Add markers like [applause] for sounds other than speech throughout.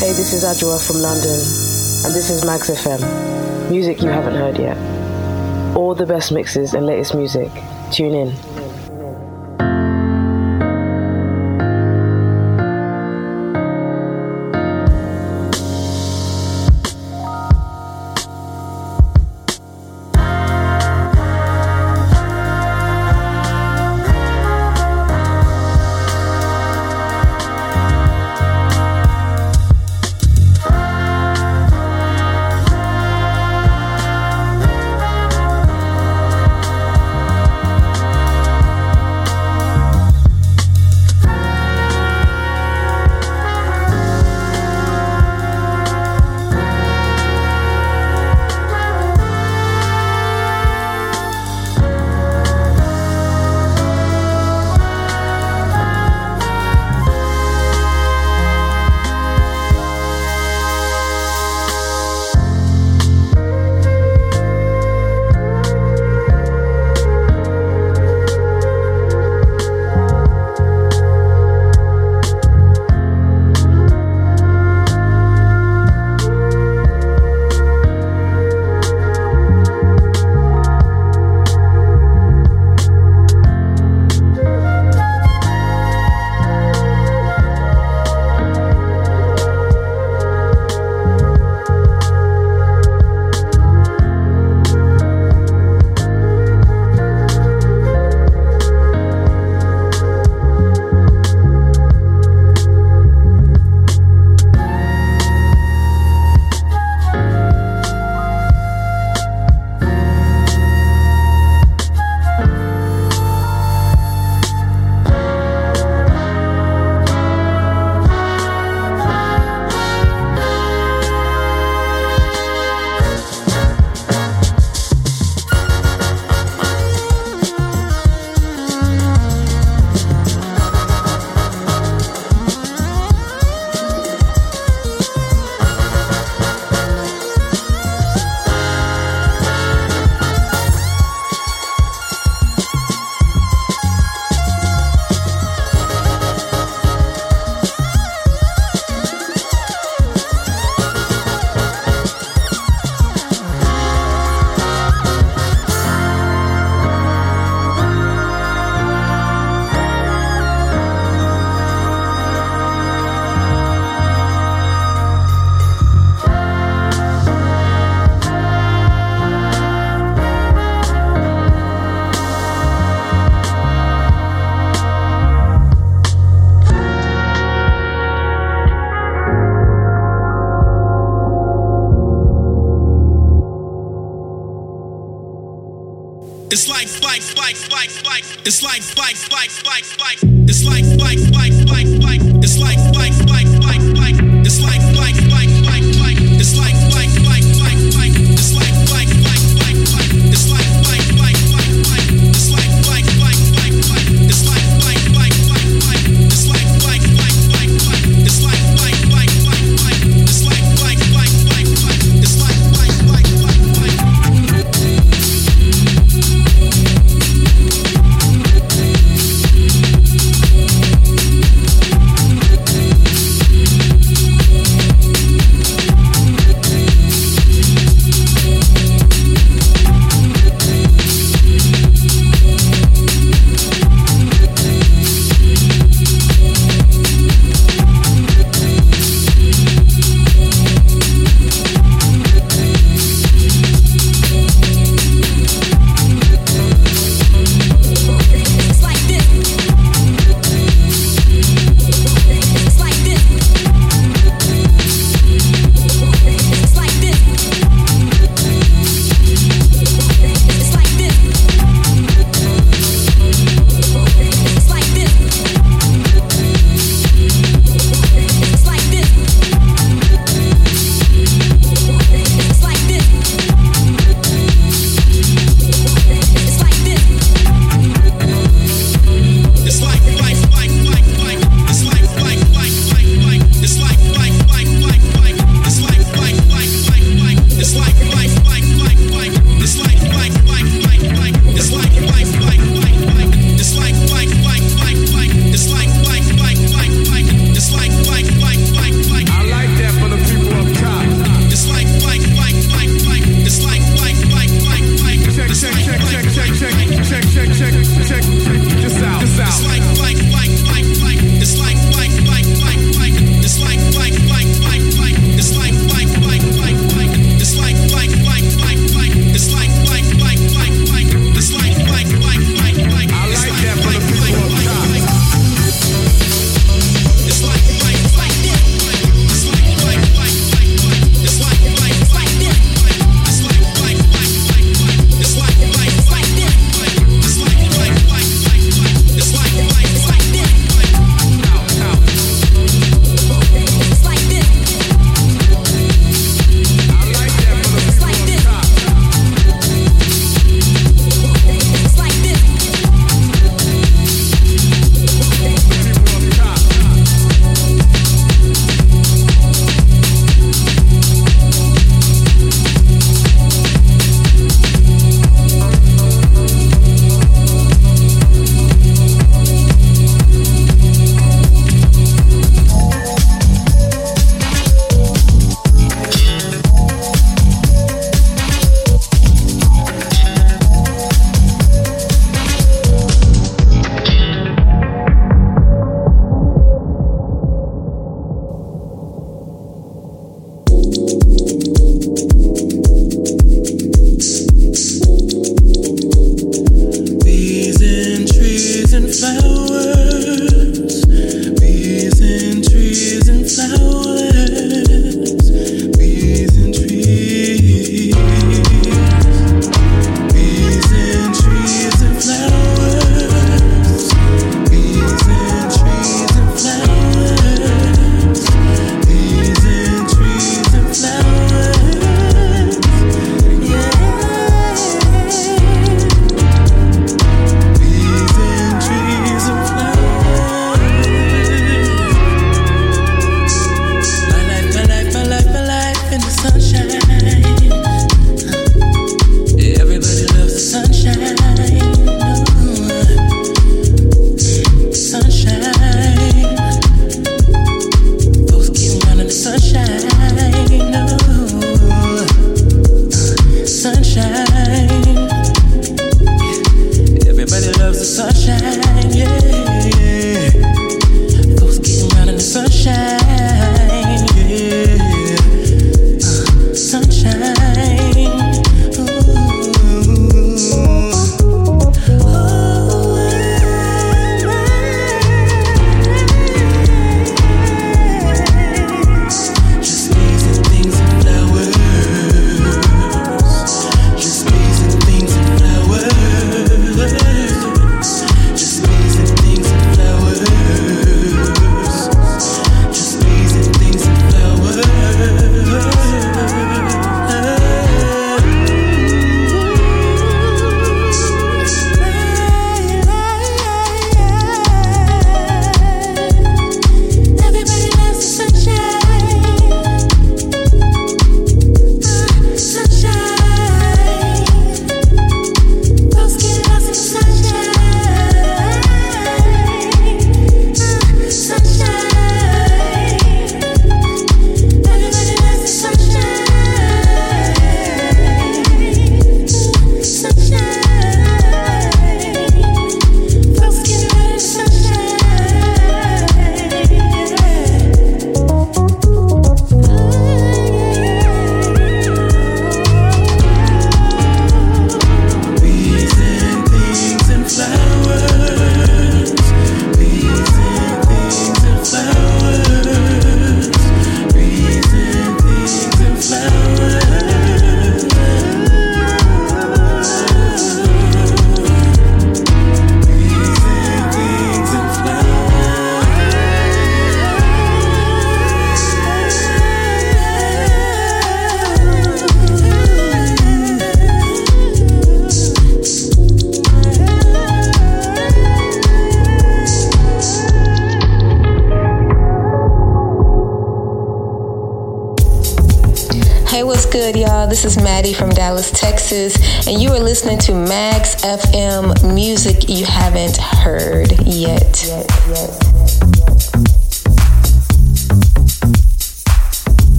Hey, this is Adjoa from London, and this is Magz FM. Music you haven't heard yet. All the best mixes and latest music. Tune in. It's like, like, like, like.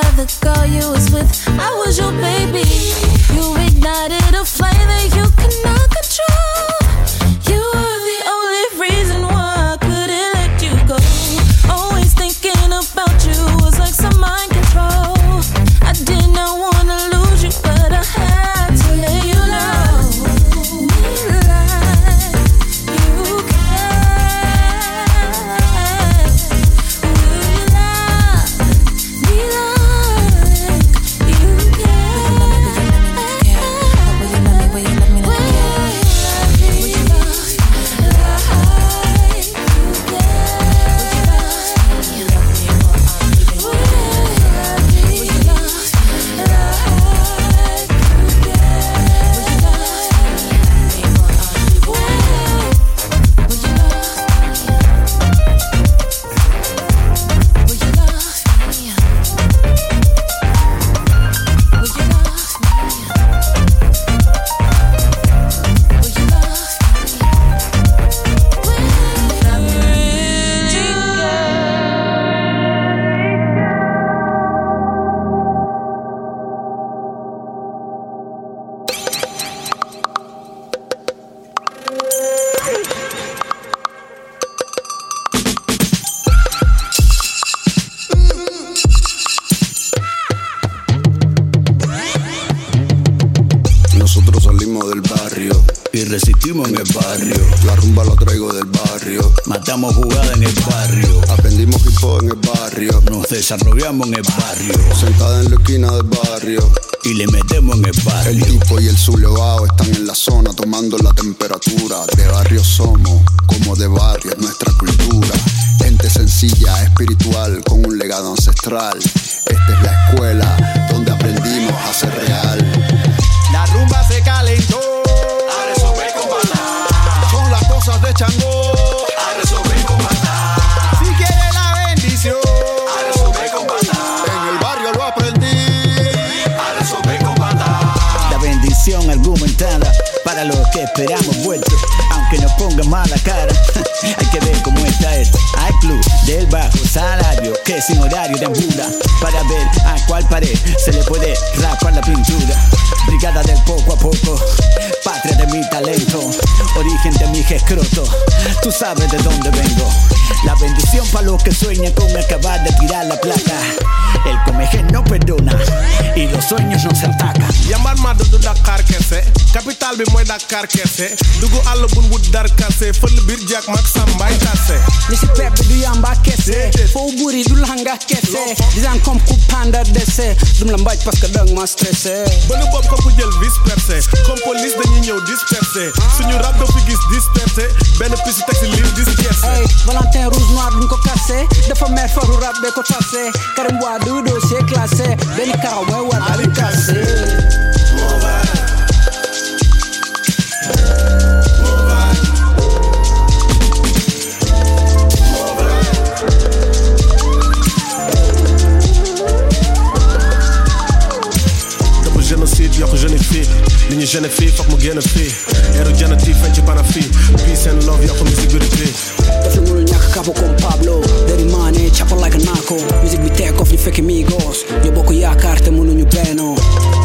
Desarrollamos Dakar kese. Dugu àll bun wut dar kase, fël bir jak mak sambay tase. Ni si pep du yamba kese, fo buri du langa kese. Dizan kom ku panda dese, dum la mbaj parce que dang ma stressé. Bënu bob ko ku jël dispersé, comme police dañuy ñëw dispersé. Suñu rap do fi gis dispersé, benn pisi taxi lim dispersé. Hey, Valentin rouge noir duñ ko cassé, dafa mer faru rap be ko tassé. Karim Wade du dossier classé, benn karaw mooy war ali cassé. Genevieve Aerogenetive en ci panafi Peace and love yokk music bi repeat daf la mënul ñàkk kapo comme Pablo. Dari maane chapal like a nako musique bi teg off ñu fekk migos ñu bokk yaakaar te mënuñu bennoo La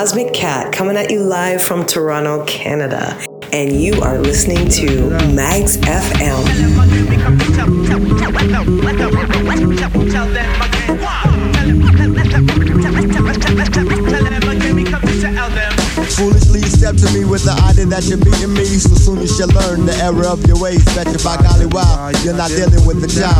Cosmic Cat coming at you live from Toronto, Canada. And you are listening to Magz FM. Foolishly step to me with the idea that you're beating me. So soon you shall learn the error of your ways. Bet you by golly wow, you're not dealing with the job.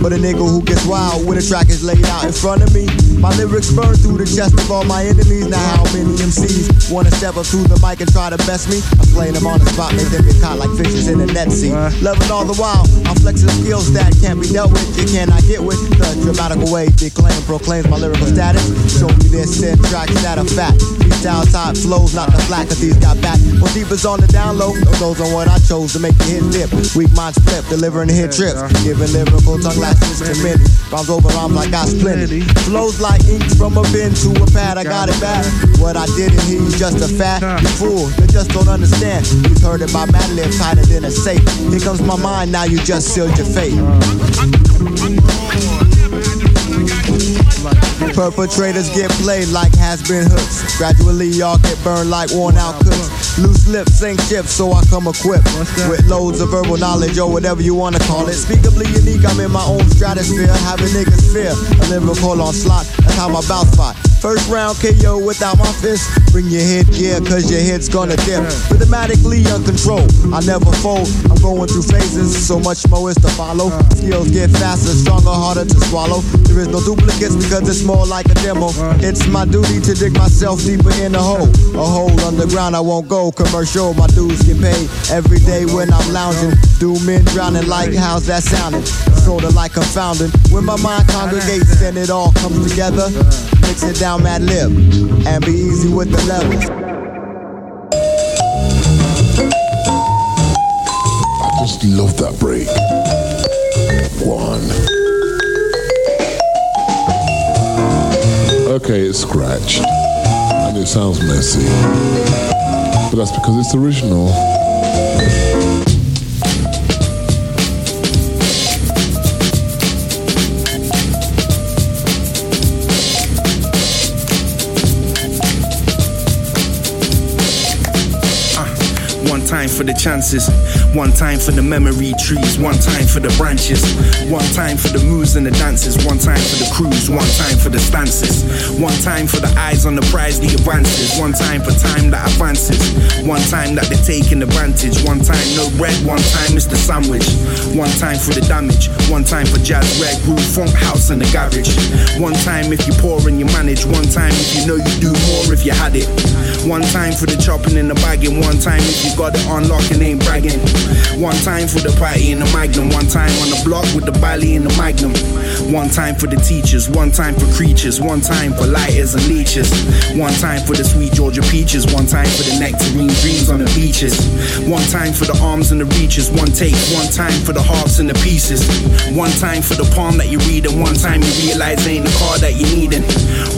But a nigga who gets wild when the track is laid out in front of me. My lyrics burn through the chest of all my enemies. Now how many MCs wanna step up to the mic and try to best me? I'm playing them on the spot, make them get caught like fishes in a net sea. Loving all the while, I'm flexing skills that can't be dealt with. You cannot get with the dramatical way they claim proclaims my lyrical status. Show me this ten tracks that are fat. Freestyle type flows, not the flat, cause these got back. Well, deep is on the down low. Those on what I chose to make the hit dip. Weak minds flip, delivering the hit trips. Giving lyrical tongue lashes to many. Rhymes over rhymes like I plenty. Flows like ink from a bin to a pad, I got it back. What I didn't hear, you just a fat fool. You just don't understand. You've heard it by Mad tighter than a safe. Here comes my mind, now you just sealed your fate. Perpetrators get played like has been hooks. Gradually, y'all get burned like worn out cooks. Loose lips sink ships, so I come equipped with loads of verbal knowledge or whatever you wanna call it. Speakably unique, I'm in my own stratosphere, having niggas fear. A lyrical onslaught, that's how my bout fight. First round KO without my fist. Bring your head gear, cause your head's gonna dip. Rhythmatically uncontrolled. I never fold. I'm going through phases, so much more is to follow. Skills get faster, stronger, harder to swallow. There is no duplicates because it's more like a demo. It's my duty to dig myself deeper in the hole. A hole underground, I won't go commercial. My dues get paid every day when I'm lounging. Do men drowning like how's that sounding? Sorta like confounding. When my mind congregates and it all comes together. Mix it down, Madlib, and be easy with the levels. I just love that break. One. Okay, it's scratched. And it sounds messy. But that's because it's original. For the chances, one time for the memory trees, one time for the branches, one time for the moves and the dances, one time for the cruise, one time for the stances, one time for the eyes on the prize, the advances, one time for time that advances, one time that they're taking advantage, one time no bread, one time it's the sandwich, one time for the damage, one time for jazz, red, groove, funk, house, and the garage, one time if you pour and you manage, one time if you know you do more if you had it, one time for the chopping and the bagging, one time if you got it on lock and ain't bragging. One time for the party in the magnum, one time on the block with the bally in the magnum. One time for the teachers, one time for creatures, one time for lighters and leeches. One time for the sweet Georgia peaches, one time for the nectarine dreams on the beaches. One time for the arms and the reaches, one take, one time for the halves and the pieces. One time for the palm that you read, and one time you realize ain't the car that you needin'.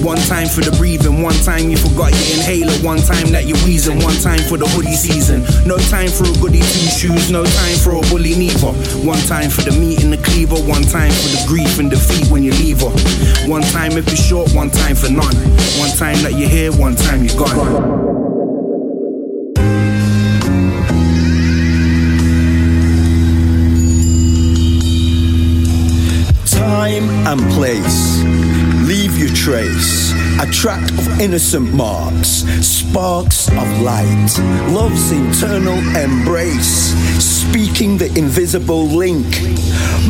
One time for the breathing, one time you forgot your inhaler, one time that you're wheezing, one time for the hoodie season. No time for a goody two shoes, no time for a bully neither. One time for the meat and the cleaver, one time for the grief and defeat when you leave her. One time if you're short, one time for none. One time that you're here, one time you're gone. Time and place. Leave your trace. A track of innocent marks, sparks of light, love's eternal embrace, speaking the invisible link.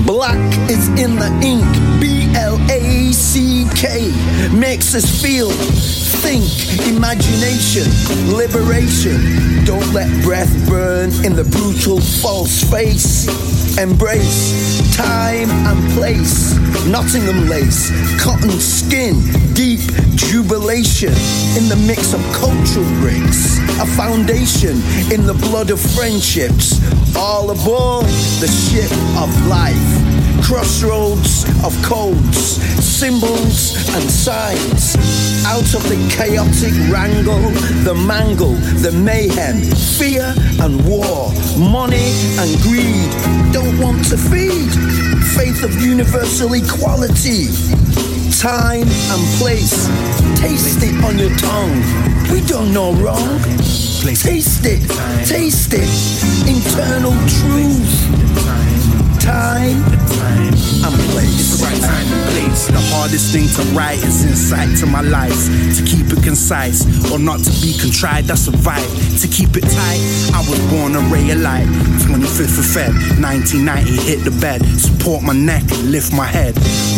Black is in the ink, B L A C K, makes us feel, think, imagination, liberation. Don't let breath burn in the brutal false face. Embrace time and place, Nottingham lace, cotton skin, deep jubilation in the mix of cultural bricks, a foundation in the blood of friendships, all aboard the ship of life. Crossroads of codes, symbols and signs. Out of the chaotic wrangle, the mangle, the mayhem, fear and war, money and greed. Don't want to feed. Faith of universal equality. time and place. Taste it on your tongue. We don't know wrong. Taste it, taste it. Internal truth. Time place. Right time and place. The hardest thing to write is insight to my life. To keep it concise or not to be contrived, a vibe. To keep it tight, I was born a ray of light. 25th of Feb, 1990, hit the bed. Support my neck and lift my head.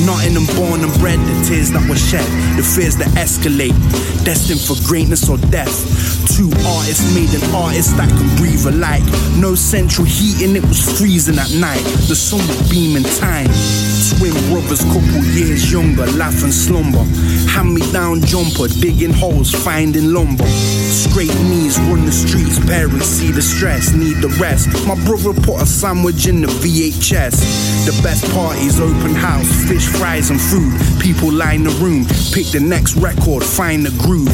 Nottingham born and bred, the tears that were shed, the fears that escalate. Destined for greatness or death. Two artists made an artist that can breathe alike. No central heating, it was freezing at night. The sun would beam in time. Twin brothers, couple years younger, laugh and slumber. Hand me down jumper, digging holes, finding lumber. Straight knees, run the streets, parents see the stress, need the rest. My brother put a sandwich in the VHS. The best parties, open house, fish fries and food. People line the room, pick the next record, find the groove.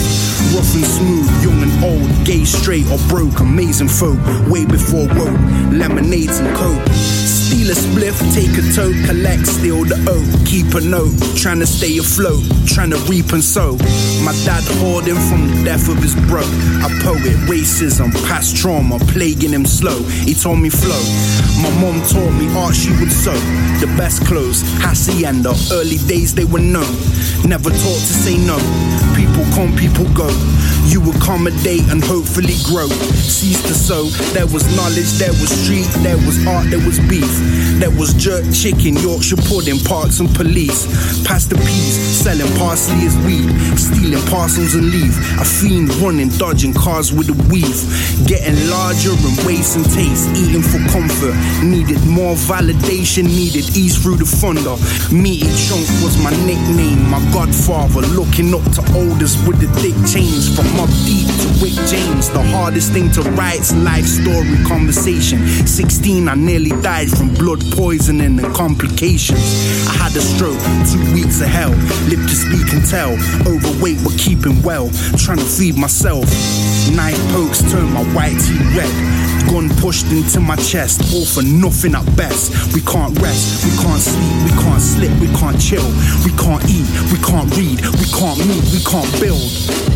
Rough and smooth, young and old, gay, straight or broke, amazing folk. Way before woke, lemonades and coke. Steal a spliff, take a toke, collect, steal the oak, keep a note, trying to stay afloat, trying to reap and sow. My dad hoarding from the death of his bro. A poet, racism, past trauma, plaguing him slow. He told me flow. My mom taught me art she would sew. The best clothes, hacienda, early days they were known. Never taught to say no. People come, people go. You accommodate and hopefully grow. Cease to sow. There was knowledge, there was street, there was art, there was beef. There was jerk chicken, Yorkshire pudding, parks and police. Pass the peas, selling parsley as weed. Stealing parcels and leave. A fiend running, dodging cars with a weave. Getting larger and wasting taste. Eating for comfort. Needed more validation, needed ease through the thunder. Meaty chunk was my nickname, my godfather. Looking up to with the thick chains. From Mobb Deep to Rick James. The hardest thing to write's life story conversation. 16, I nearly died from blood poisoning and complications. I had a stroke, two weeks of hell. Lip to speak and tell. Overweight but keeping well. Trying to feed myself. Knife pokes turn my white tea red. Gun pushed into my chest, all for nothing at best. We can't rest, we can't sleep, we can't slip, we can't chill, we can't eat, we can't read, we can't meet, we can't build.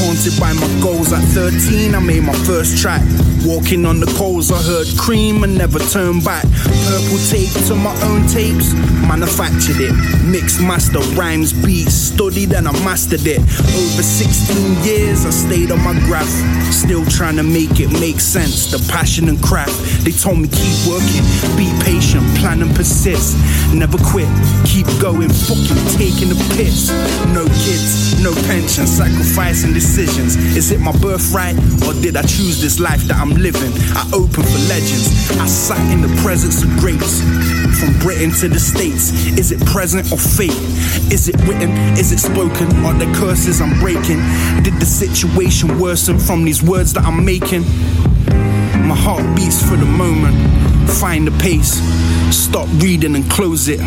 Haunted by my goals at 13, I made my first track. Walking on the coals, I heard cream and never turned back. Purple tape to my own tapes, manufactured it. Mixed master rhymes, beats, studied and I mastered it. Over 16 years, I stayed on my graph. Still trying to make it make sense. The passion and craft. They told me keep working, be patient, plan and persist. Never quit, keep going, fucking taking the piss. No kids, no pension, sacrificing decisions. Is it my birthright or did I choose this life that I'm living? I open for legends. I sat in the presence of greats. From Britain to the States, is it present or fate? Is it written? Is it spoken? Are the curses I'm breaking? Did the situation worsen from these words that I'm making? My heart beats for the moment. Find the pace. Stop reading and close it.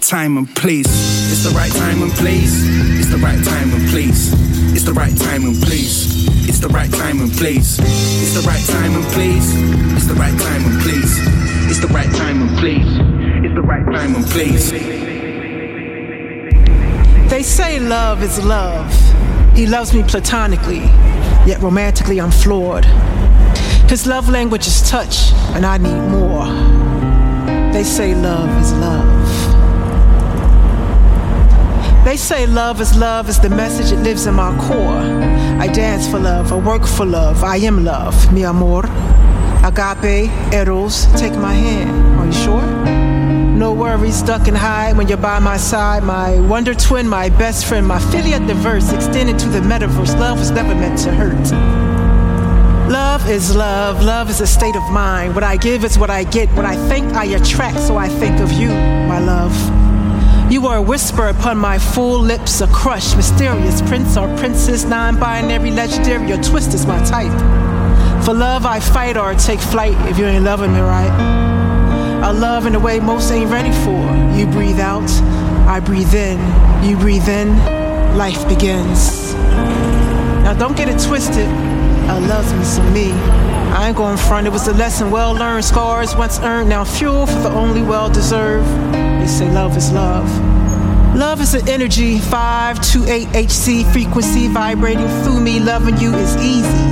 Time and place. It's the right time and place. It's the right time and place. It's the right time and place. It's the right time and place. It's the right time and place. It's the right time and place. It's the right time and place. It's the right time and place. They say love is love. He loves me platonically, yet romantically I'm floored. His love language is touch, and I need more. They say love is love. They say love is love is the message that lives in my core. I dance for love, I work for love, I am love, mi amor. Agape, eros, take my hand. Are you sure? No worries, duck and hide when you're by my side. My wonder twin, my best friend, my philia diverse, extended to the metaverse. Love was never meant to hurt. Love is love. Love is a state of mind. What I give is what I get. What I think, I attract. So I think of you, my love. You are a whisper upon my full lips, a crush, mysterious prince or princess, non binary, legendary, or twist is my type. For love, I fight or take flight if you ain't loving me right. I love in a way most ain't ready for. You breathe out, I breathe in. You breathe in, life begins. Now don't get it twisted. I loves me some me. I ain't going front. It was a lesson well learned. Scars once earned, now fuel for the only well deserved. They say love is love. Love is an energy, 528Hz frequency vibrating through me. Loving you is easy.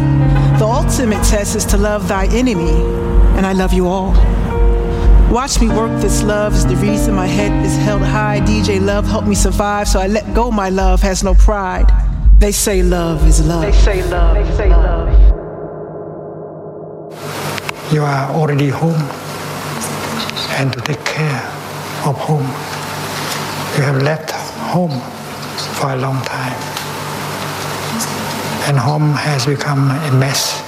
The ultimate test is to love thy enemy, and I love you all. Watch me work this love is the reason my head is held high. DJ Love help me survive, so I let go. My love has no pride. They say love is love. They say love. They say love. You are already home, and to take care of home. You have left home for a long time, and home has become a mess.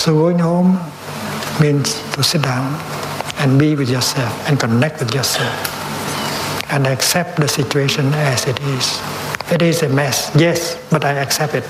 So going home means to sit down and be with yourself and connect with yourself and accept the situation as it is. It is a mess, yes, but I accept it.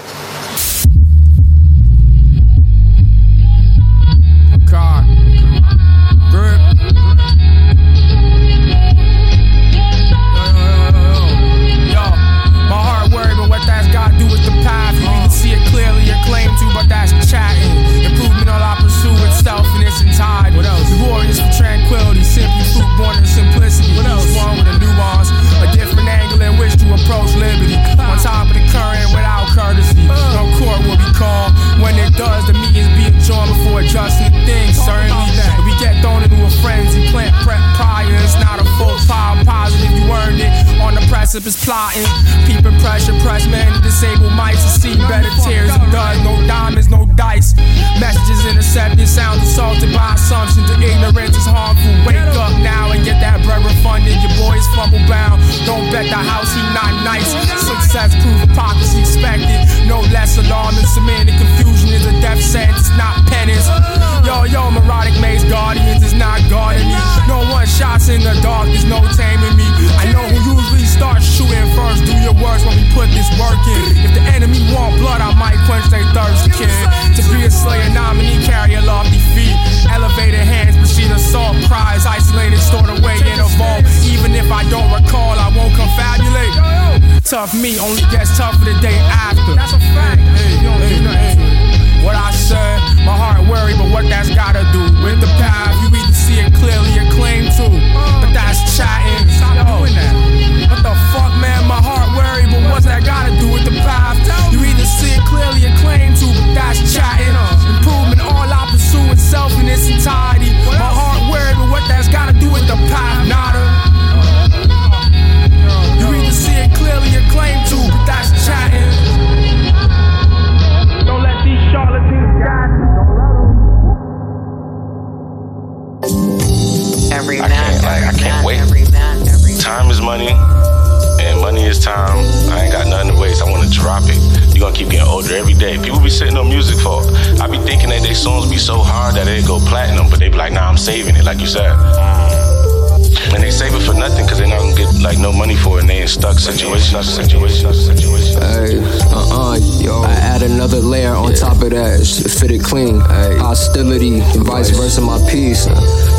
Situation, situation, situation. Hey, uh uh, yo. I add another layer on top of that. Fit it clean. Ay. Hostility, vice versa, my piece.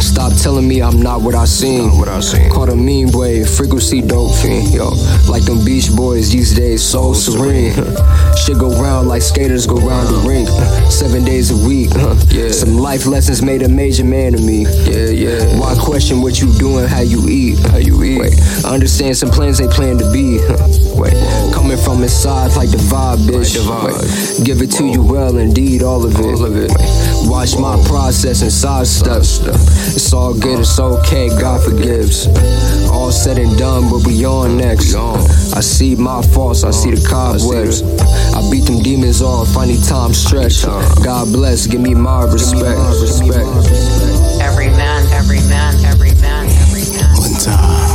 Stop telling me I'm not what I seem. What I seen. Caught a mean wave, frequency dope fiend, yo. Like them beach boys these days, so serene. [laughs] Shit go round like skaters go round the rink. [laughs] Seven days a week. [laughs] Yeah. Some life lessons made a major man of me. Yeah, yeah. Why question what you doing, how you eat? How you eat? Wait, I understand some plans they plan to be. [laughs] Wait, coming from inside like the vibe, bitch. Wait, give it to you well, indeed, all of it. All of it. Wait, watch my process and side step. It's all good, it's okay, God forgives. All said and done, but we on next. I see my faults, I see the oh, cobwebs. I beat them demons off, I need time stretch. God bless, give me my respect. respect. Every man, every man, every man, every man. One time.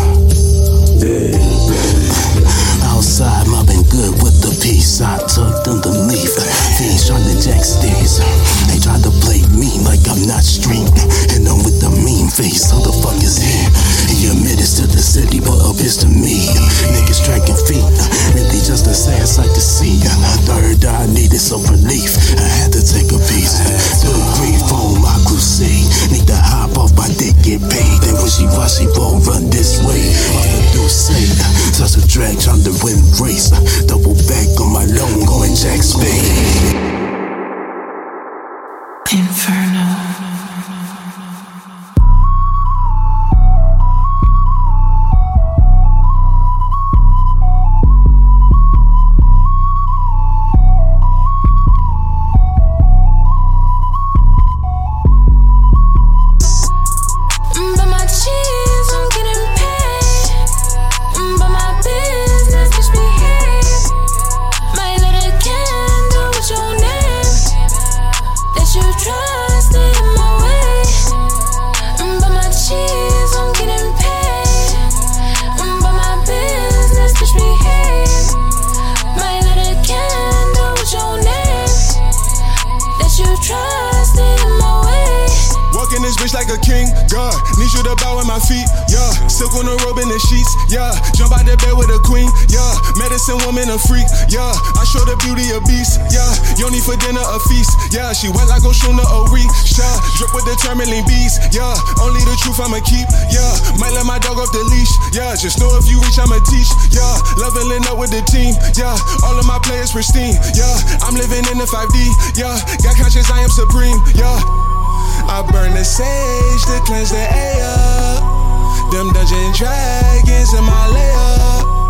Outside, mobbing good with the peace. I tucked underneath. Fiends trying to jack stairs. They try to play me like I'm not straight. And I'm with the mean face. Who the fuck is here? He admitted to the city, but is to me. Niggas dragging feet. Really just a sad sight to see. Third eye needed some relief. I had to take a piece. Put grief crusade. Need to hop off my dick, get paid. Then wishy washy won't run this way. Off the say. Such a drag trying to win race. Double back on my long going Jack Spade. Inferno. I'ma keep, yeah. Might let my dog off the leash, yeah. Just know if you reach, I'ma teach, yeah. Leveling up with the team, yeah. All of my players pristine, yeah. I'm living in the 5D, yeah. Got conscious, I am supreme, yeah. I burn the sage to cleanse the air. Them dungeon dragons in my lair.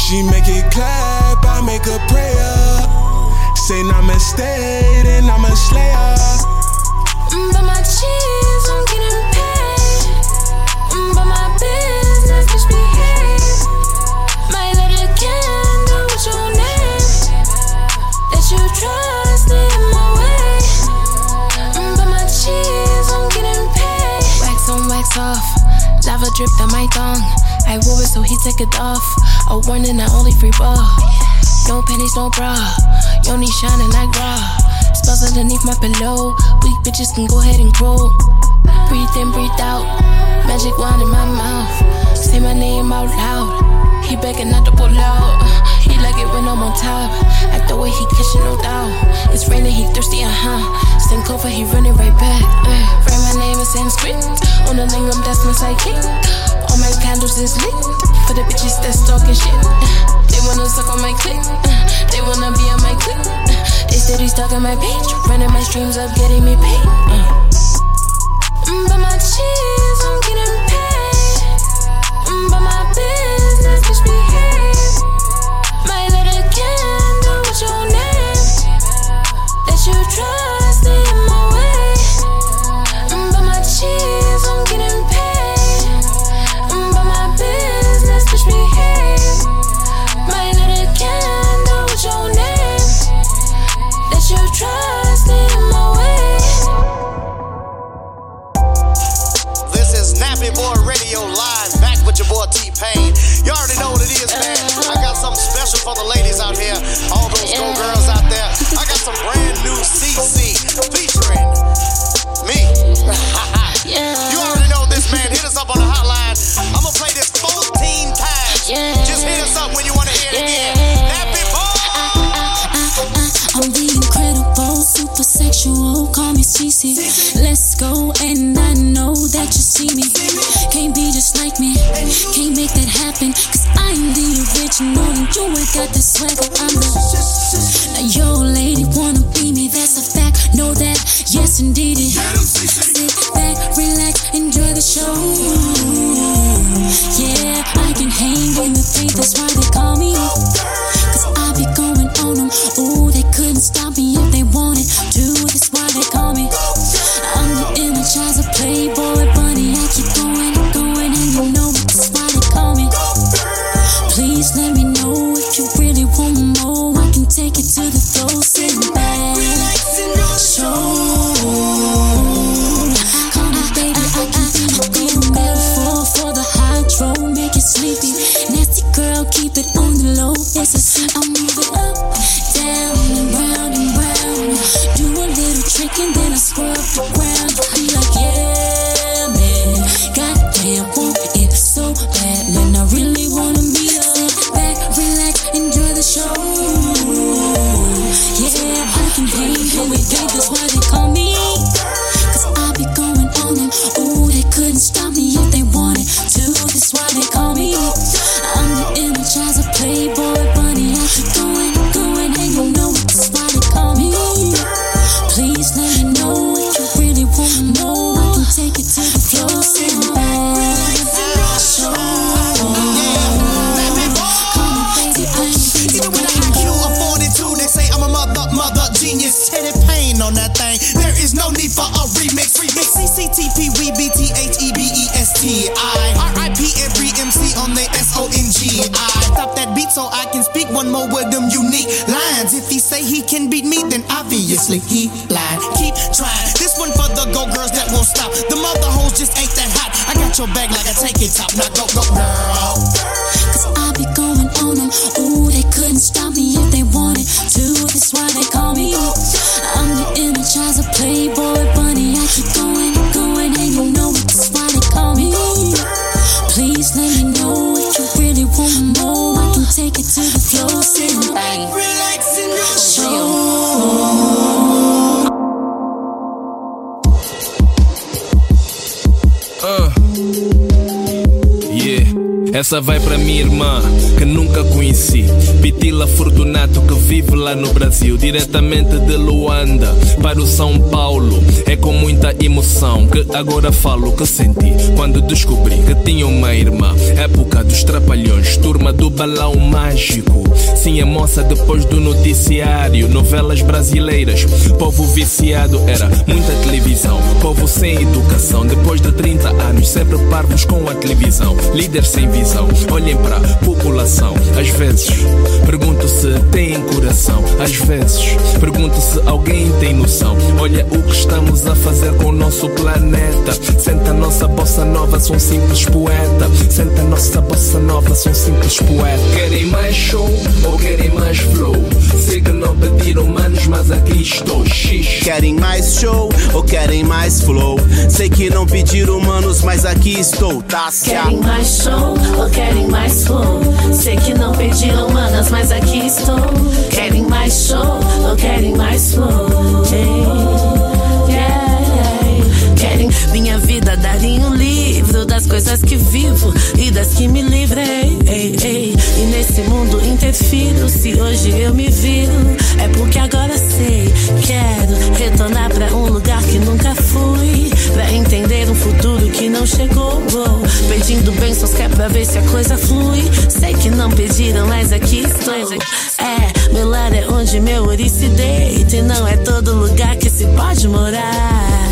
She make it clap, I make a prayer. Say namaste, then I'm a slayer. But my cheese, I'm getting paid. Dripped on my thong. I wore it so he took it off. A warning, I only free ball. No panties, no bra. Yoni shining like raw. Spells underneath my pillow. Weak bitches can go ahead and grow. Breathe in, breathe out. Magic wand in my mouth. Say my name out loud. He begging not to pull out. He like it when I'm on top. The way he catching no doubt. It's raining, he thirsty, uh huh. Stand cover, he running right back. Uh. Write my name in Sanskrit. On the lingam, that's my psychic. All my candles is lit. For the bitches that's talking shit. Uh. They wanna suck on my click. Uh. They wanna be on my click. Uh. They stuck stalking my page. Running my streams up, getting me paid. Uh. Mm, but my cheese. when I'm not. Курсовая vai pra minha irmã, que nunca conheci. Pitila Fortunato, que vive lá no Brasil. Diretamente de Luanda para o São Paulo. É com muita emoção que agora falo que senti. Quando descobri que tinha uma irmã. Época dos trapalhões, turma do balão mágico. Sim, a moça depois do noticiário. Novelas brasileiras, povo viciado. Era muita televisão, povo sem educação. Depois de 30 anos, sempre parvos com a televisão. Líderes sem visão, olhem pra população. Às vezes, pergunto se têm coração. Às vezes, pergunto se alguém tem noção. Olha o que estamos a fazer com o nosso planeta. Senta a nossa bossa nova, sou um simples poeta. Senta a nossa bossa nova, sou um simples poeta. Querem mais show ou querem mais flow? Sei que não pediram manos, mas aqui estou. Xixi. Querem mais show ou querem mais flow? Sei que não pediram manos, mas aqui estou, tá Querem mais show ou querem mais flow? Sei que não pediram manas, mas aqui estou. Querem mais show ou querem mais flow? Hey, yeah. Querem minha vida dar em um coisas que vivo e das que me livrei. Ei, ei. E nesse mundo interfiro. Se hoje eu me viro, é porque agora sei. Quero retornar pra um lugar que nunca fui. Pra entender um futuro que não chegou. Pedindo bênçãos que é pra ver se a coisa flui. Sei que não pediram, mas aqui estou. É, meu lar é onde meu ori se deita. E não é todo lugar que se pode morar.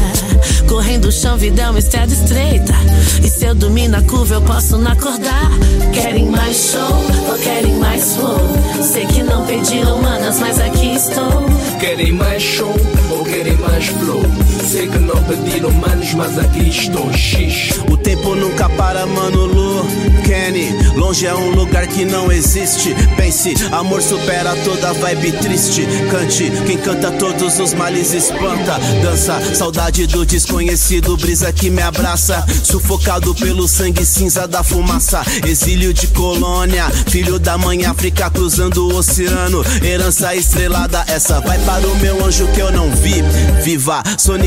Correndo o chão, vida é uma estrada estreita. E se eu dormir na curva, eu posso não acordar. Querem mais show ou querem mais flow? Sei que não pediram manas, mas aqui estou. Querem mais show ou querem mais flow? Sei que não pediram manos, mas aqui estou. Xixi. O tempo nunca para, mano Lu. Kenny, longe é um lugar que não existe. Pense, amor supera toda vibe triste. Cante, quem canta todos os males espanta. Dança, saudade do desconhecido, brisa que me abraça. Sufocado pelo sangue cinza da fumaça. Exílio de colônia, filho da mãe África cruzando o oceano. Herança estrelada, essa vai para o meu anjo que eu não vi. Viva,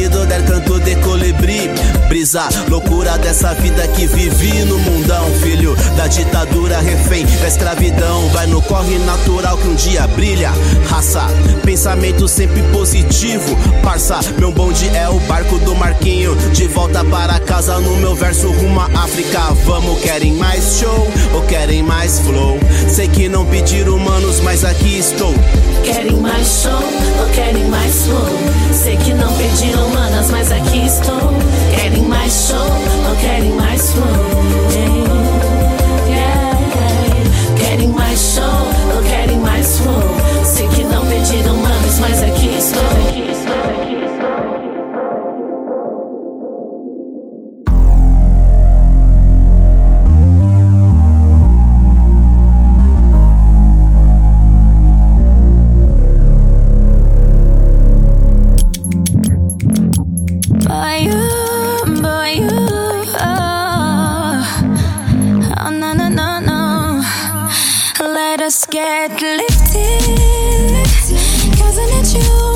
sonido del canto de colibri. Brisa, loucura dessa vida que vivi no mundão, filho da ditadura, refém da escravidão. Vai no corre natural que um dia brilha. Raça, pensamento sempre positivo. Parça, meu bonde é o barco do Marquinho. De volta para casa no meu verso rumo à África. Vamos, querem mais show ou querem mais flow? Sei que não pediram humanos, mas aqui estou. Querem mais show ou querem mais flow? Sei que não pediram manas, mas aqui estou. Querem mais show ou querem mais flow? Querem mais show ou querem mais flow? Sei que não pediram manas, mas. Aqui estou, aqui estou. Get lifted. Cause I need you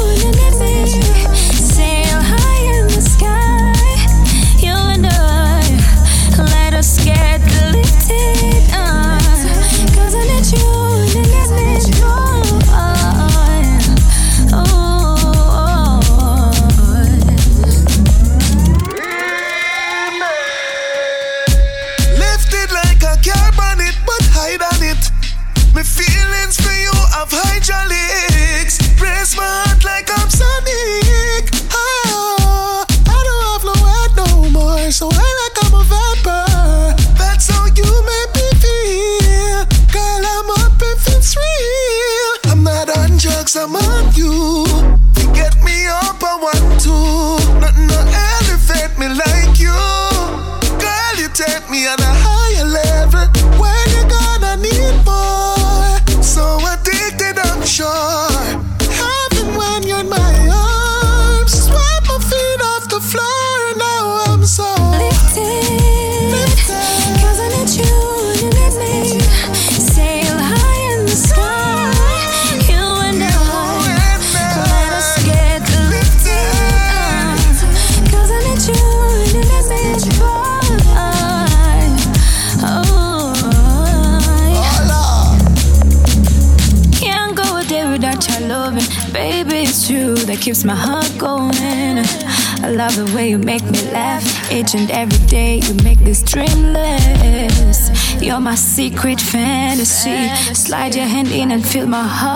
Slide your hand in and feel my heartbeat.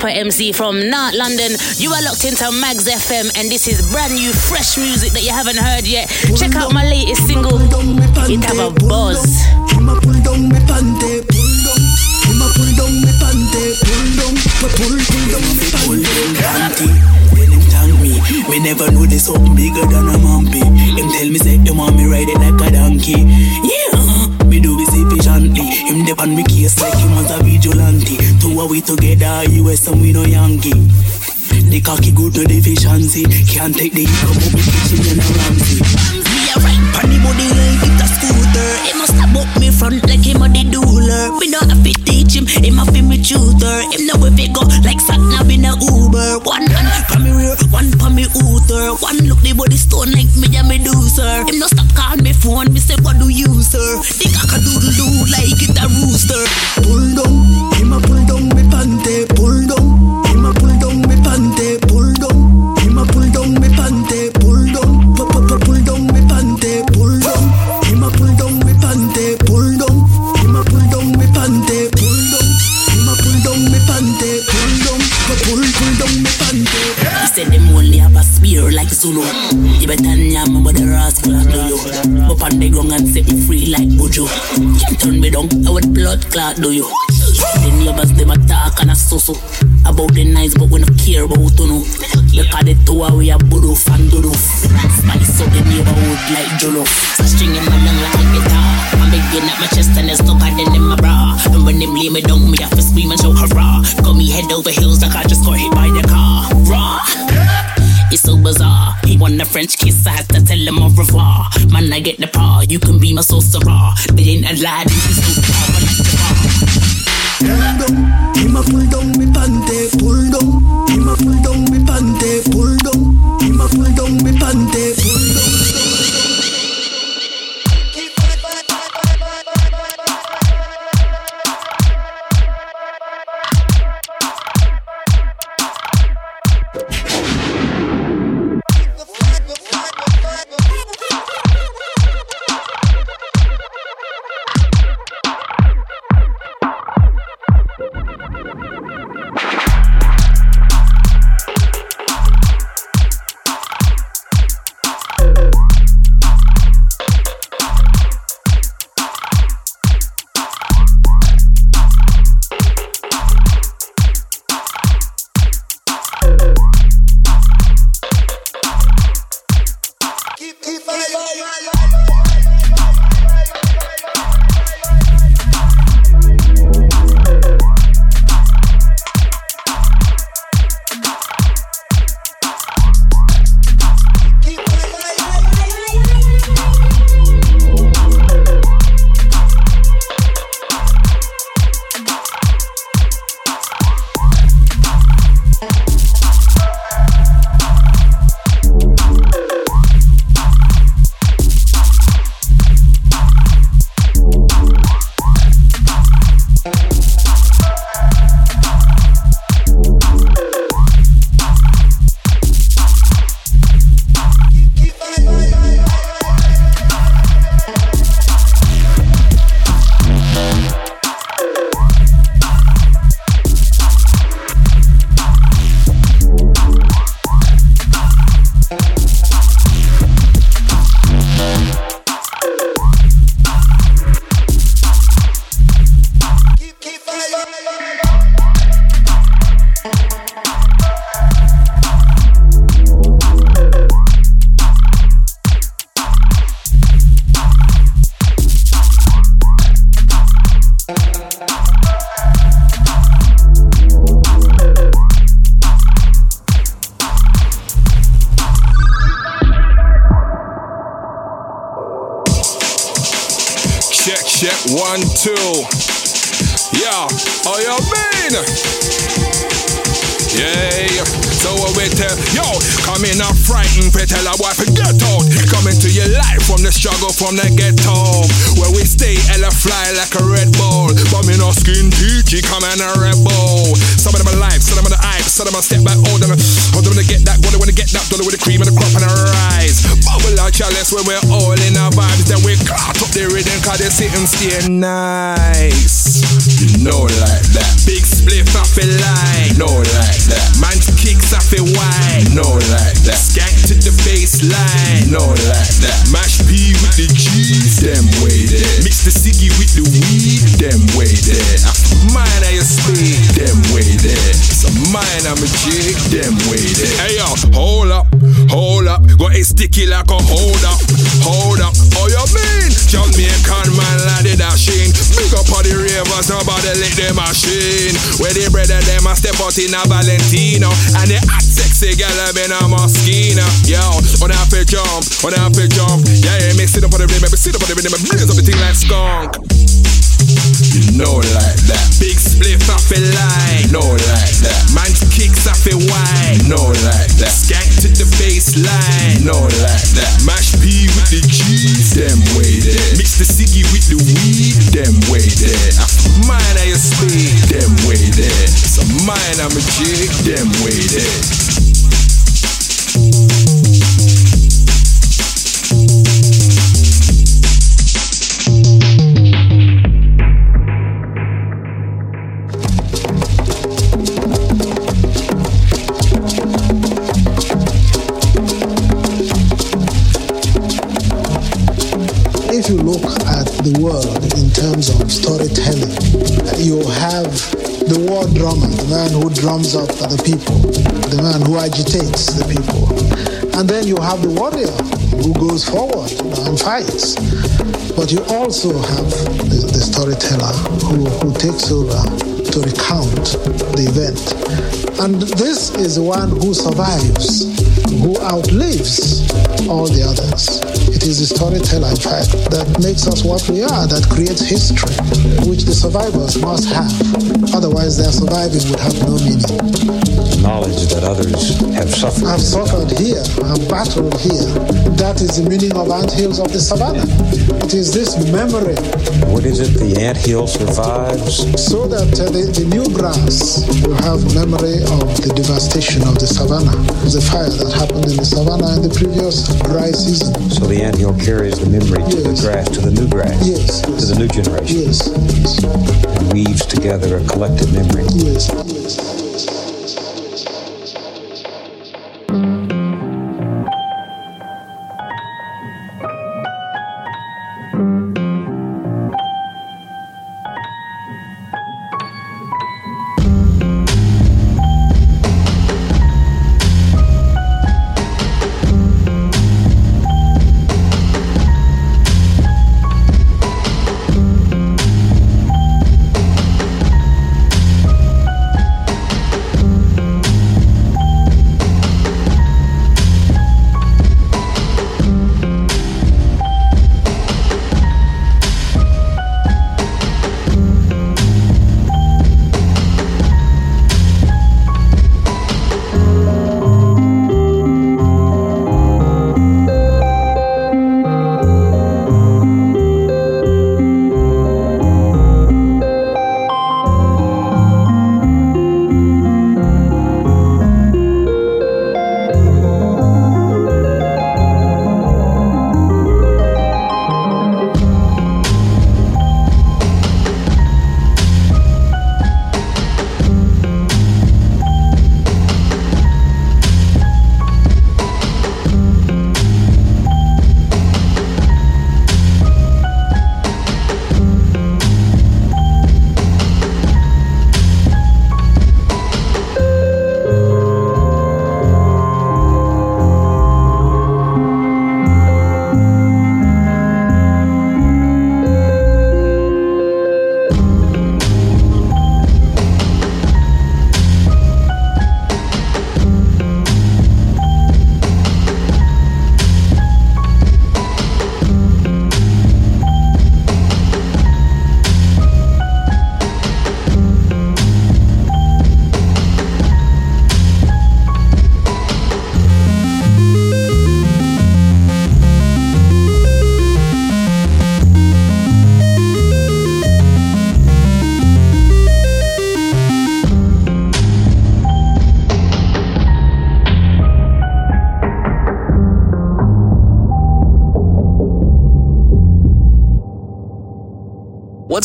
Rapper MC from North London. You are locked into Magz FM, and this is brand new, fresh music that you haven't heard yet. Check out my latest single. It have a buzz. Never there's something bigger than a. Him tell me say like a donkey. Yeah, uh-huh. me do this efficiently. Him dep on me case like him a vigilante. Are we together, US and we no Yankee. The cocky good no deficiency. Can't take the heat up me kitchen and a Ramsay. Me a right pon the body like it a scooter. He must have book me front like him a the doer. Me no have to teach him, him a me tutor. Him know if it go like sat nav in a Uber. One hand pon me rear, one pon me outer. One look the body stone like me a Medusa. Him no stop call me phone, me say what do you sir? The cock a doodle do like it a rooster. Pull down, and set me free like Buju. You turn me down, I would blood clot do you. The neighbors them attack and a susu. About the nice but we no care about to know. Look at the two we a budu fan dudu. Spice up the neighborhood like Jolo. So string him along like a guitar. I'm begging at my chest and there's no padding in my bra. And when them lay me down, me have to scream and shout hurrah. Got me head over heels like I just got hit by the car. Raw. It's so bizarre. He want a French kiss, I had to tell him au revoir. Man, I get the paw. You can be my sauce raw. They ain't a lie, this is no power him a pull down me panty, pull down. Him a pull down me panty, pull down. Him a pull down me panty, pull down. Baseline. Drums up the people, the man who agitates the people. And then you have the warrior who goes forward and fights. But you also have the, the storyteller who, who takes over to recount the event. And this is the one who survives, who outlives all the others. It is the storyteller, in fact, that makes us what we are, that creates history, which the survivors must have. Otherwise, their surviving would have no meaning. Knowledge that others have suffered. I've suffered here, I've battled here. That is the meaning of ant hills of the savannah. It is this memory. What is it? The ant hill survives. So that uh, the, the new grass will have memory of the devastation of the savannah, the fire that happened in the savannah in the previous dry season. So the ant hill carries the memory to the grass, to the new grass, yes, to the new generation. Yes, yes. And weaves together a collective memory. Yes,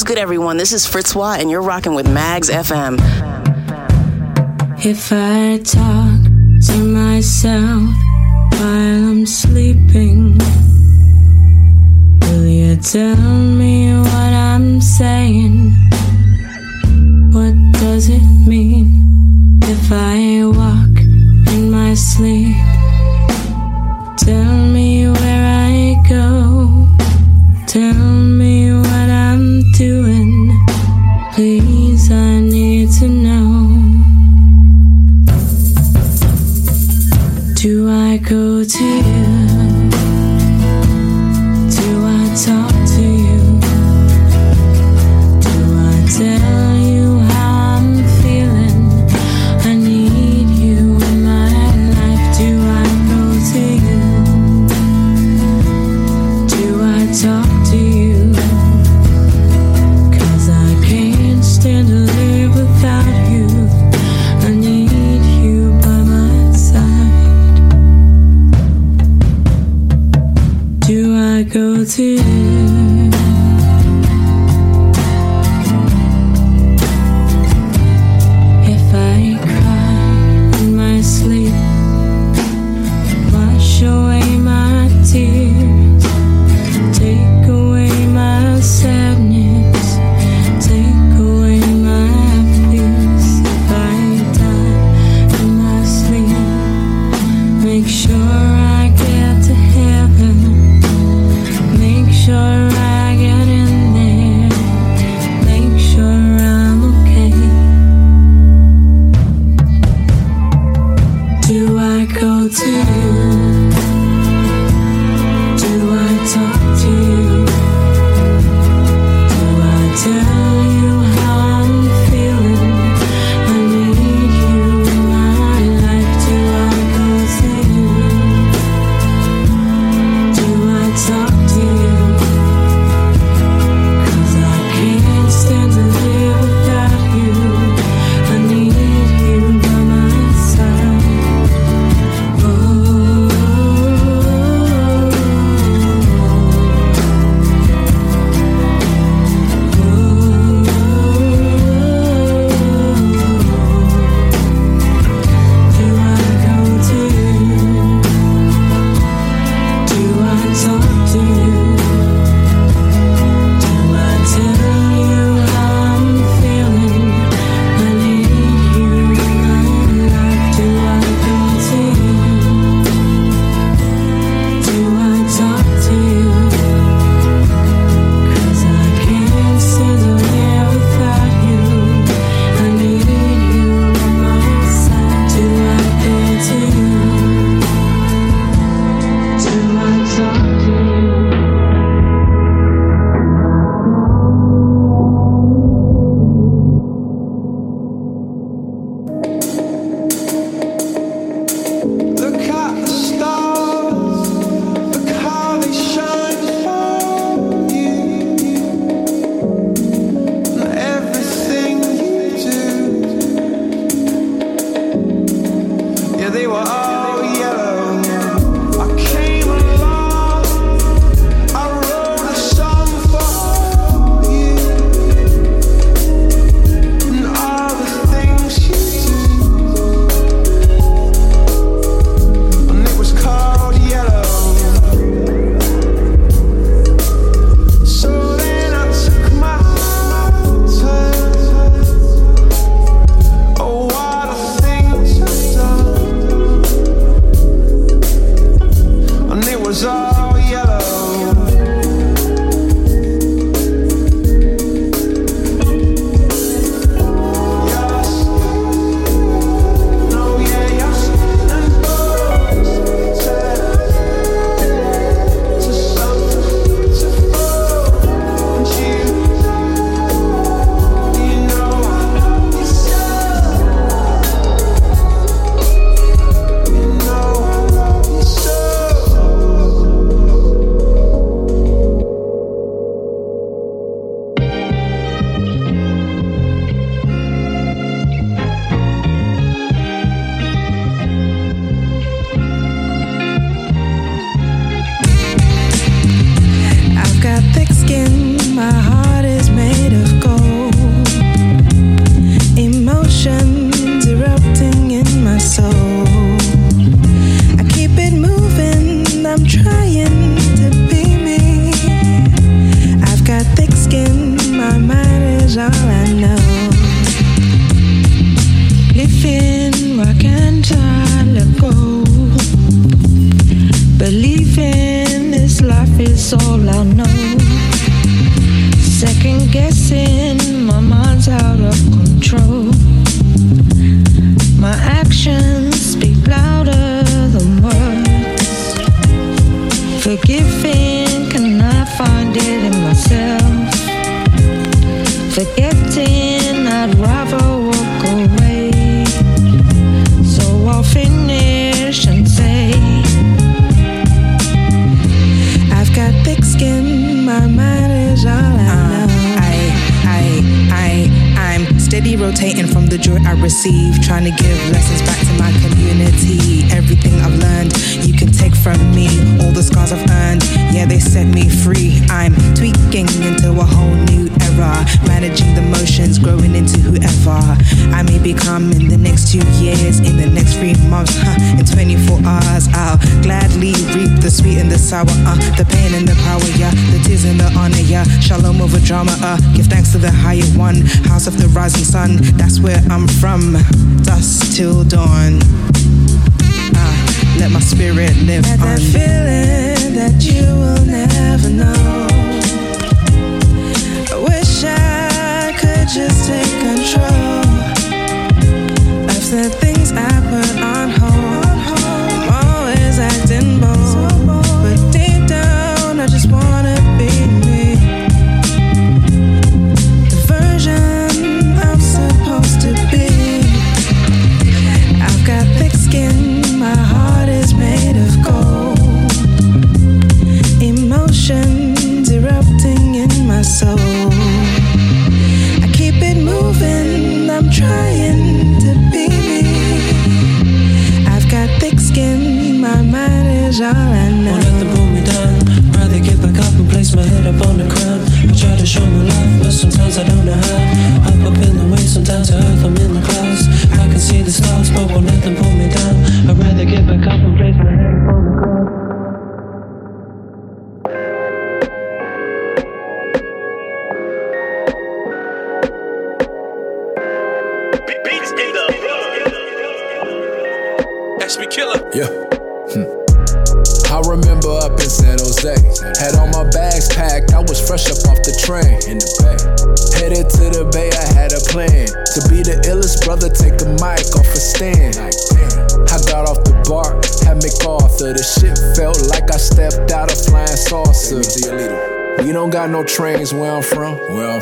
good, everyone? This is Fritzwa, and you're rocking with Magz FM. If I talk to myself while I'm sleeping, will you tell me what I'm saying?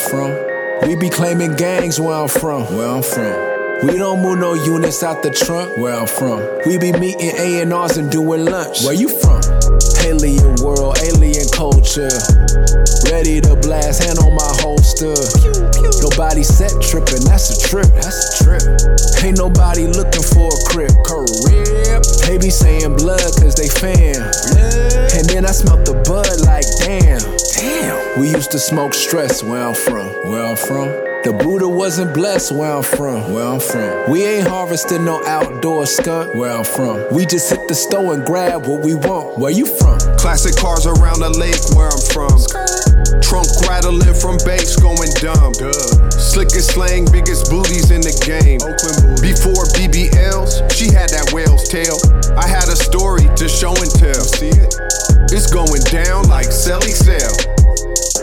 From. We be claiming gangs where I'm from. Where I'm from. We don't move no units out the trunk. Where I'm from. We be meeting A&Rs and doing lunch. Where you from? Alien world, alien culture. Ready to blast, hand on my holster. Nobody set tripping, that's a trip. That's a trip. Ain't nobody looking for a crib. Crib. They be saying blood cause they fam. And then I smelt the bud like damn. Damn. We used to smoke stress where I'm from. Where I'm from. The Buddha wasn't blessed where I'm from. Where I'm from. We ain't harvesting no outdoor skunk. Where I'm from. We just hit the store and grab what we want. Where you from? Classic cars around the lake where I'm from. Trunk rattling from bass going dumb. Slickest slang, biggest booties in the game. Before BBLs, she had that whale's tail. I had a story to show and tell. See it? It's going down like Sally Sale.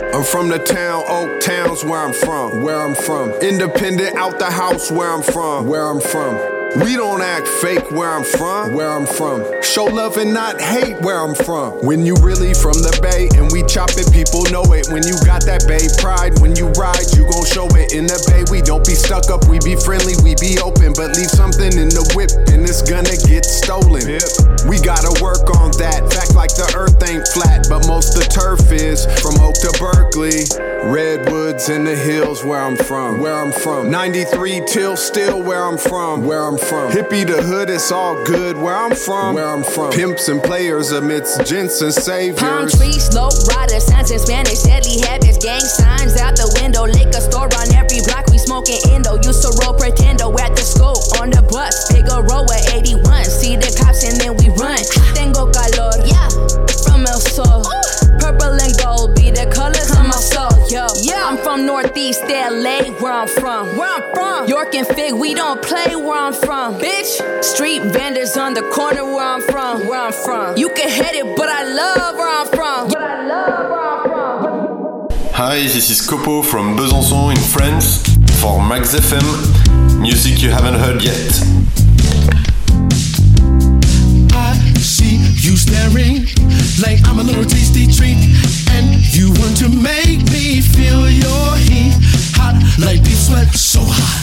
I'm from the town, Oak Town's where I'm from. Where I'm from. Independent out the house where I'm from. Where I'm from. We don't act fake where I'm from. Where I'm from. Show love and not hate where I'm from. When you really from the bay and we chop it, people know it. When you got that bay pride, when you ride, you gon' show it. In the bay, we don't be stuck up, we be friendly, we be open. But leave something in the whip and it's gonna get stolen. We gotta work on that. Fact like the earth ain't flat, but most the turf is. From Oak to Berkeley. Redwoods in the hills where I'm from. Where I'm from. 93 till still where I'm from. Where I'm from. Hippie to hood, it's all good where I'm from. Where I'm from. Pimps and players amidst gents and saviors. Palm trees, slow rider, signs in Spanish, deadly habits, gang signs out the window, liquor store on every block. We smoking Indo, used to roll pretendo at the school on the bus. Figueroa 81, see the cops and then we I'm from. You can hate it, but I love where I'm from. But I love where I'm from. Hi, this is Copo from Besançon in France for Magz FM. Music you haven't heard yet. I see you staring like I'm a little tasty treat, and you want to make me feel your heat hot like deep sweat, so hot.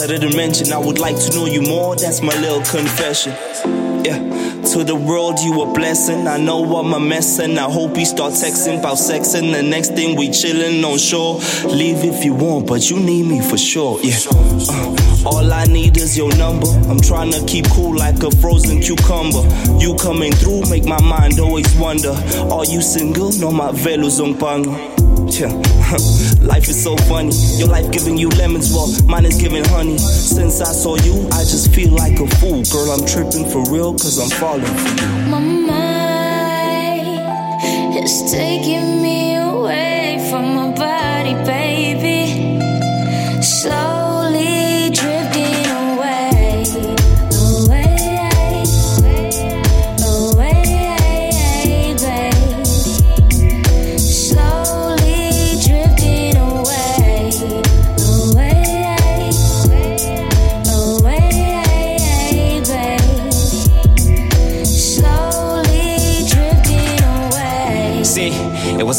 I didn't mention. I would like to know you more, that's my little confession. Yeah, to the world you a blessing. I know I'm a mess and I hope you start texting about and The next thing we chillin' on shore. Leave if you want, but you need me for sure. Yeah. Uh, all I need is your number. I'm trying to keep cool like a frozen cucumber. You coming through make my mind always wonder. Are you single? No, my velos on pango. Yeah. [laughs] life is so funny. Your life giving you lemons, well, mine is giving honey. Since I saw you, I just feel like a fool. Girl, I'm tripping for real, cause I'm falling for you. My mind is taking me away from my body, baby.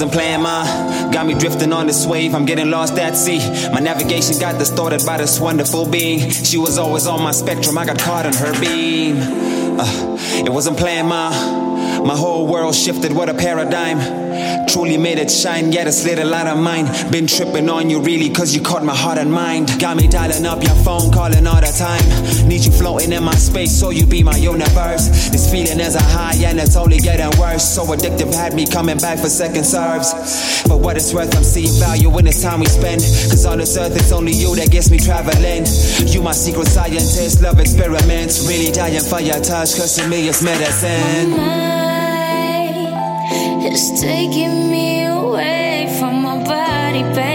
Wasn't playing ma. Got me drifting on this wave, I'm getting lost at sea. My navigation got distorted by this wonderful being. She was always on my spectrum, I got caught in her beam. Uh, it wasn't playing ma. My whole world shifted, what a paradigm. Truly made it shine, yet it's lit a lot of mine. Been tripping on you really, cause you caught my heart and mind. Got me dialing up your phone, calling all the time. Need you floating in my space, so you be my universe. This feeling is a high and it's only getting worse. So addictive, had me coming back for second serves. For what it's worth, I'm seeing value in this time we spend. Cause on this earth, it's only you that gets me traveling. You, my secret scientist, love experiments. Really dying for your touch, cause to me it's medicine. It's taking me away from my body, baby.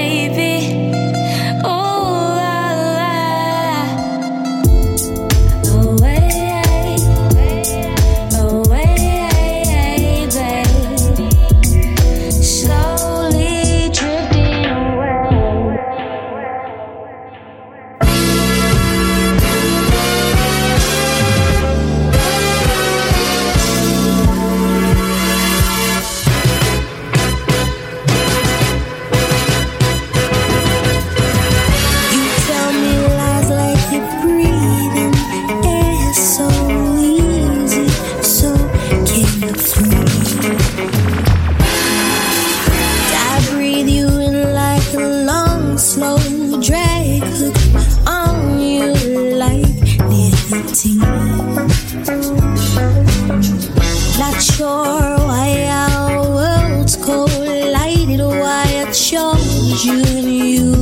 Chose you and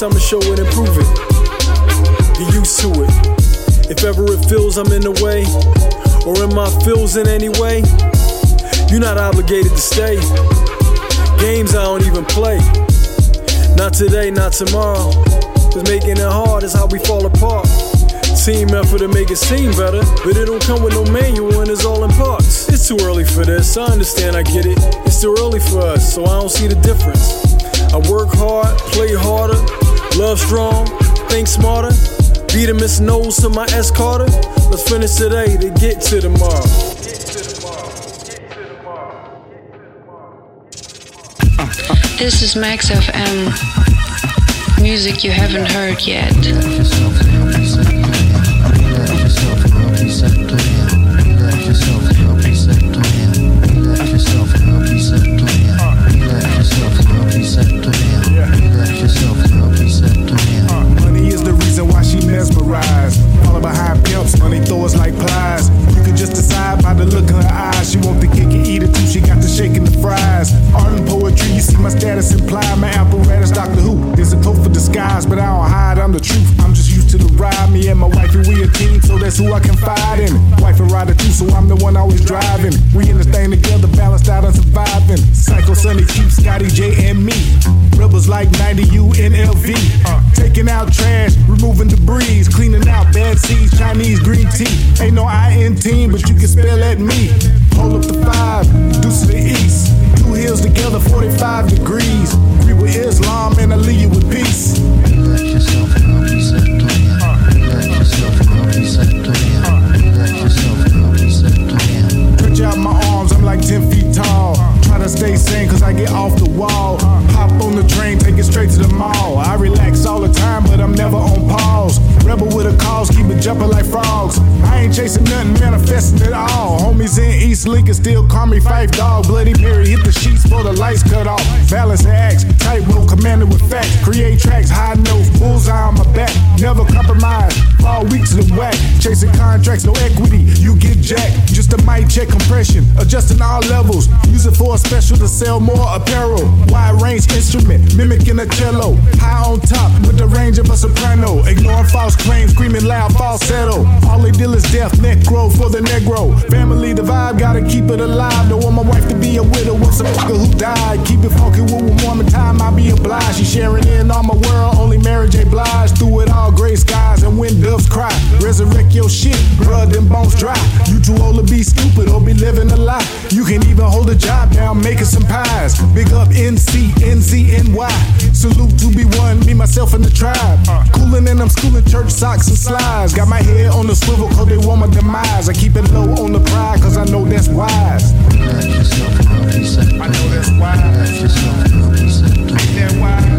I'ma show it and prove it. Get used to it. If ever it feels I'm in the way, or in my feels in any way, you're not obligated to stay. Games I don't even play. Not today, not tomorrow. Cause making it hard is how we fall apart. Team effort to make it seem better, but it don't come with no manual and it's all in parts. It's too early for this, I understand, I get it. It's too early for us, so I don't see the difference. I work hard, play harder, love strong, think smarter. Be the Miss Knowles to my S Carter. Let's finish today to get to tomorrow. This is Magz FM. Music you haven't heard yet. Reason why she mesmerized. Follow behind pimps, money throws like plies. You can just decide by the look in her eyes. She want the cake and eat it too. She got the shaking the fries. Art and poetry, you see my status implied. My apparatus, Doctor Who. There's a code for disguise, but I don't hide. I'm the truth. I'm just to the ride. Me and my wife, and we a team, so that's who I confide in. Wife and rider too, so I'm the one always driving. We in this thing together, balanced out and surviving. Psycho Sunny, Chief, Scotty J, and me. Rebels like 90 UNLV. Taking out trash, removing debris, cleaning out bad seeds, Chinese green tea. Ain't no I in team, but you can spell at me. Hold up the five, deuce to the east. Two hills together, 45 degrees. Agree with Islam, and I leave you with peace. Out my arms, I'm like 10 feet tall. Try to stay sane, cause I get off the wall. Hop on the train, take it straight to the mall. I relax all the time, but I'm never on pause. Rebel with a cause, keep it jumping like frogs. I ain't chasing nothing, manifesting it all. Homies in East Lincoln still call me Phife Dawg. Bloody Mary hit the sheets for the lights cut off. Balance the axe, tightrope commanded with facts. Create tracks, high notes, bullseye on my back. Never compromise, fall weeks the whack. Chasing contracts, no equity, you get jacked. Just a mic check compression, adjusting all levels. Use it for a special to sell more apparel. Wide range instrument, mimicking a cello. High on top with the range of a soprano. Ignoring false claims, screaming loud falsetto. All they deal is death, necro for the negro. Family the vibe, gotta keep it alive. Don't want my wife to be a widow of some nigga who died. Keep it funky with one woman time, I'll be obliged. She sharing in all my world, only Mary J. Blige. Through it all, gray skies and when doves cry. Resurrect your shit, blood and bones dry. You too old to be stupid or be living a lie. You can even hold a job now, making some pies. Big up NC, NZ, NY. Salute to be one, me, myself, and the tribe. Cooling and I'm schooling church socks and slides. Got my head on the swivel cause they want my demise. I keep it low on the pride cause I know that's wise. I know that's wise. Ain't that wise?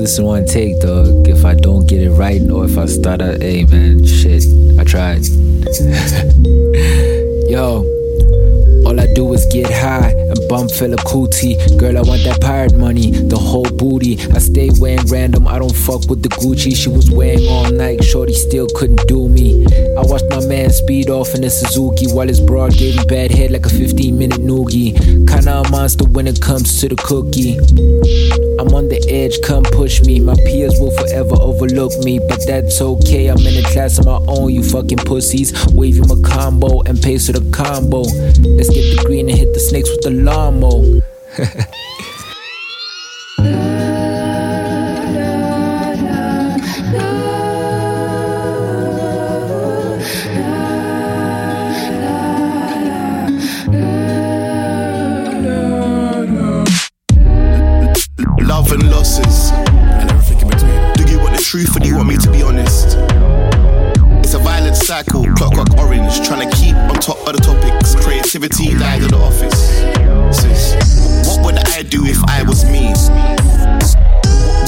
This in one take, dog. If I don't get it right, or if I start out, hey man, shit, I tried. [laughs] Yo, do is get high and bump Fela Kuti. Girl, I want that pirate money, the whole booty. I stay wearing random, I don't fuck with the Gucci. She was wearing all night, shorty still couldn't do me. I watched my man speed off in a Suzuki while his broad gave me bad head like a 15 minute noogie. Kinda a monster when it comes to the cookie. I'm on the edge, come push me. My peers will forever overlook me, but that's okay. I'm in a class of my own, you fucking pussies. Wave him a combo and pace to the combo. Let's get the green and hit the snakes with the lawnmower. [laughs] Productivity died the office. Sis, what would I do if I was me?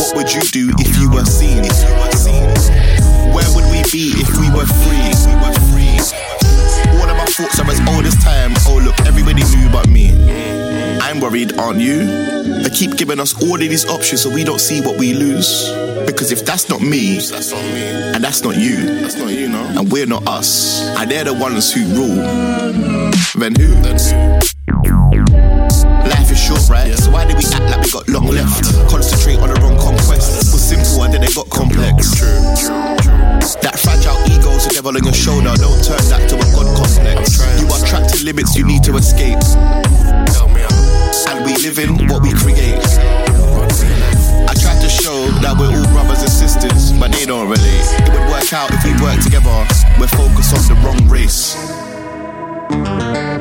What would you do if you were seen? Where would we be if we were free? All of my thoughts are as old as time. Oh, look, everybody knew but me. I'm worried, aren't you? They keep giving us all of these options so we don't see what we lose. Because if that's not me, and that's not you, that's not you, no, and we're not us, and they're the ones who rule, then who? Life is short, right? So why do we act like we got long left? Concentrate on the wrong conquest. Was simple and then it got complex. That fragile ego's the devil on your shoulder. Don't turn that to a god complex. You are trapped in limits you need to escape. And we live in what we create. I tried to show that we're all brothers and sisters, but they don't relate. It would work out if we work together. We're focused on the wrong race. Música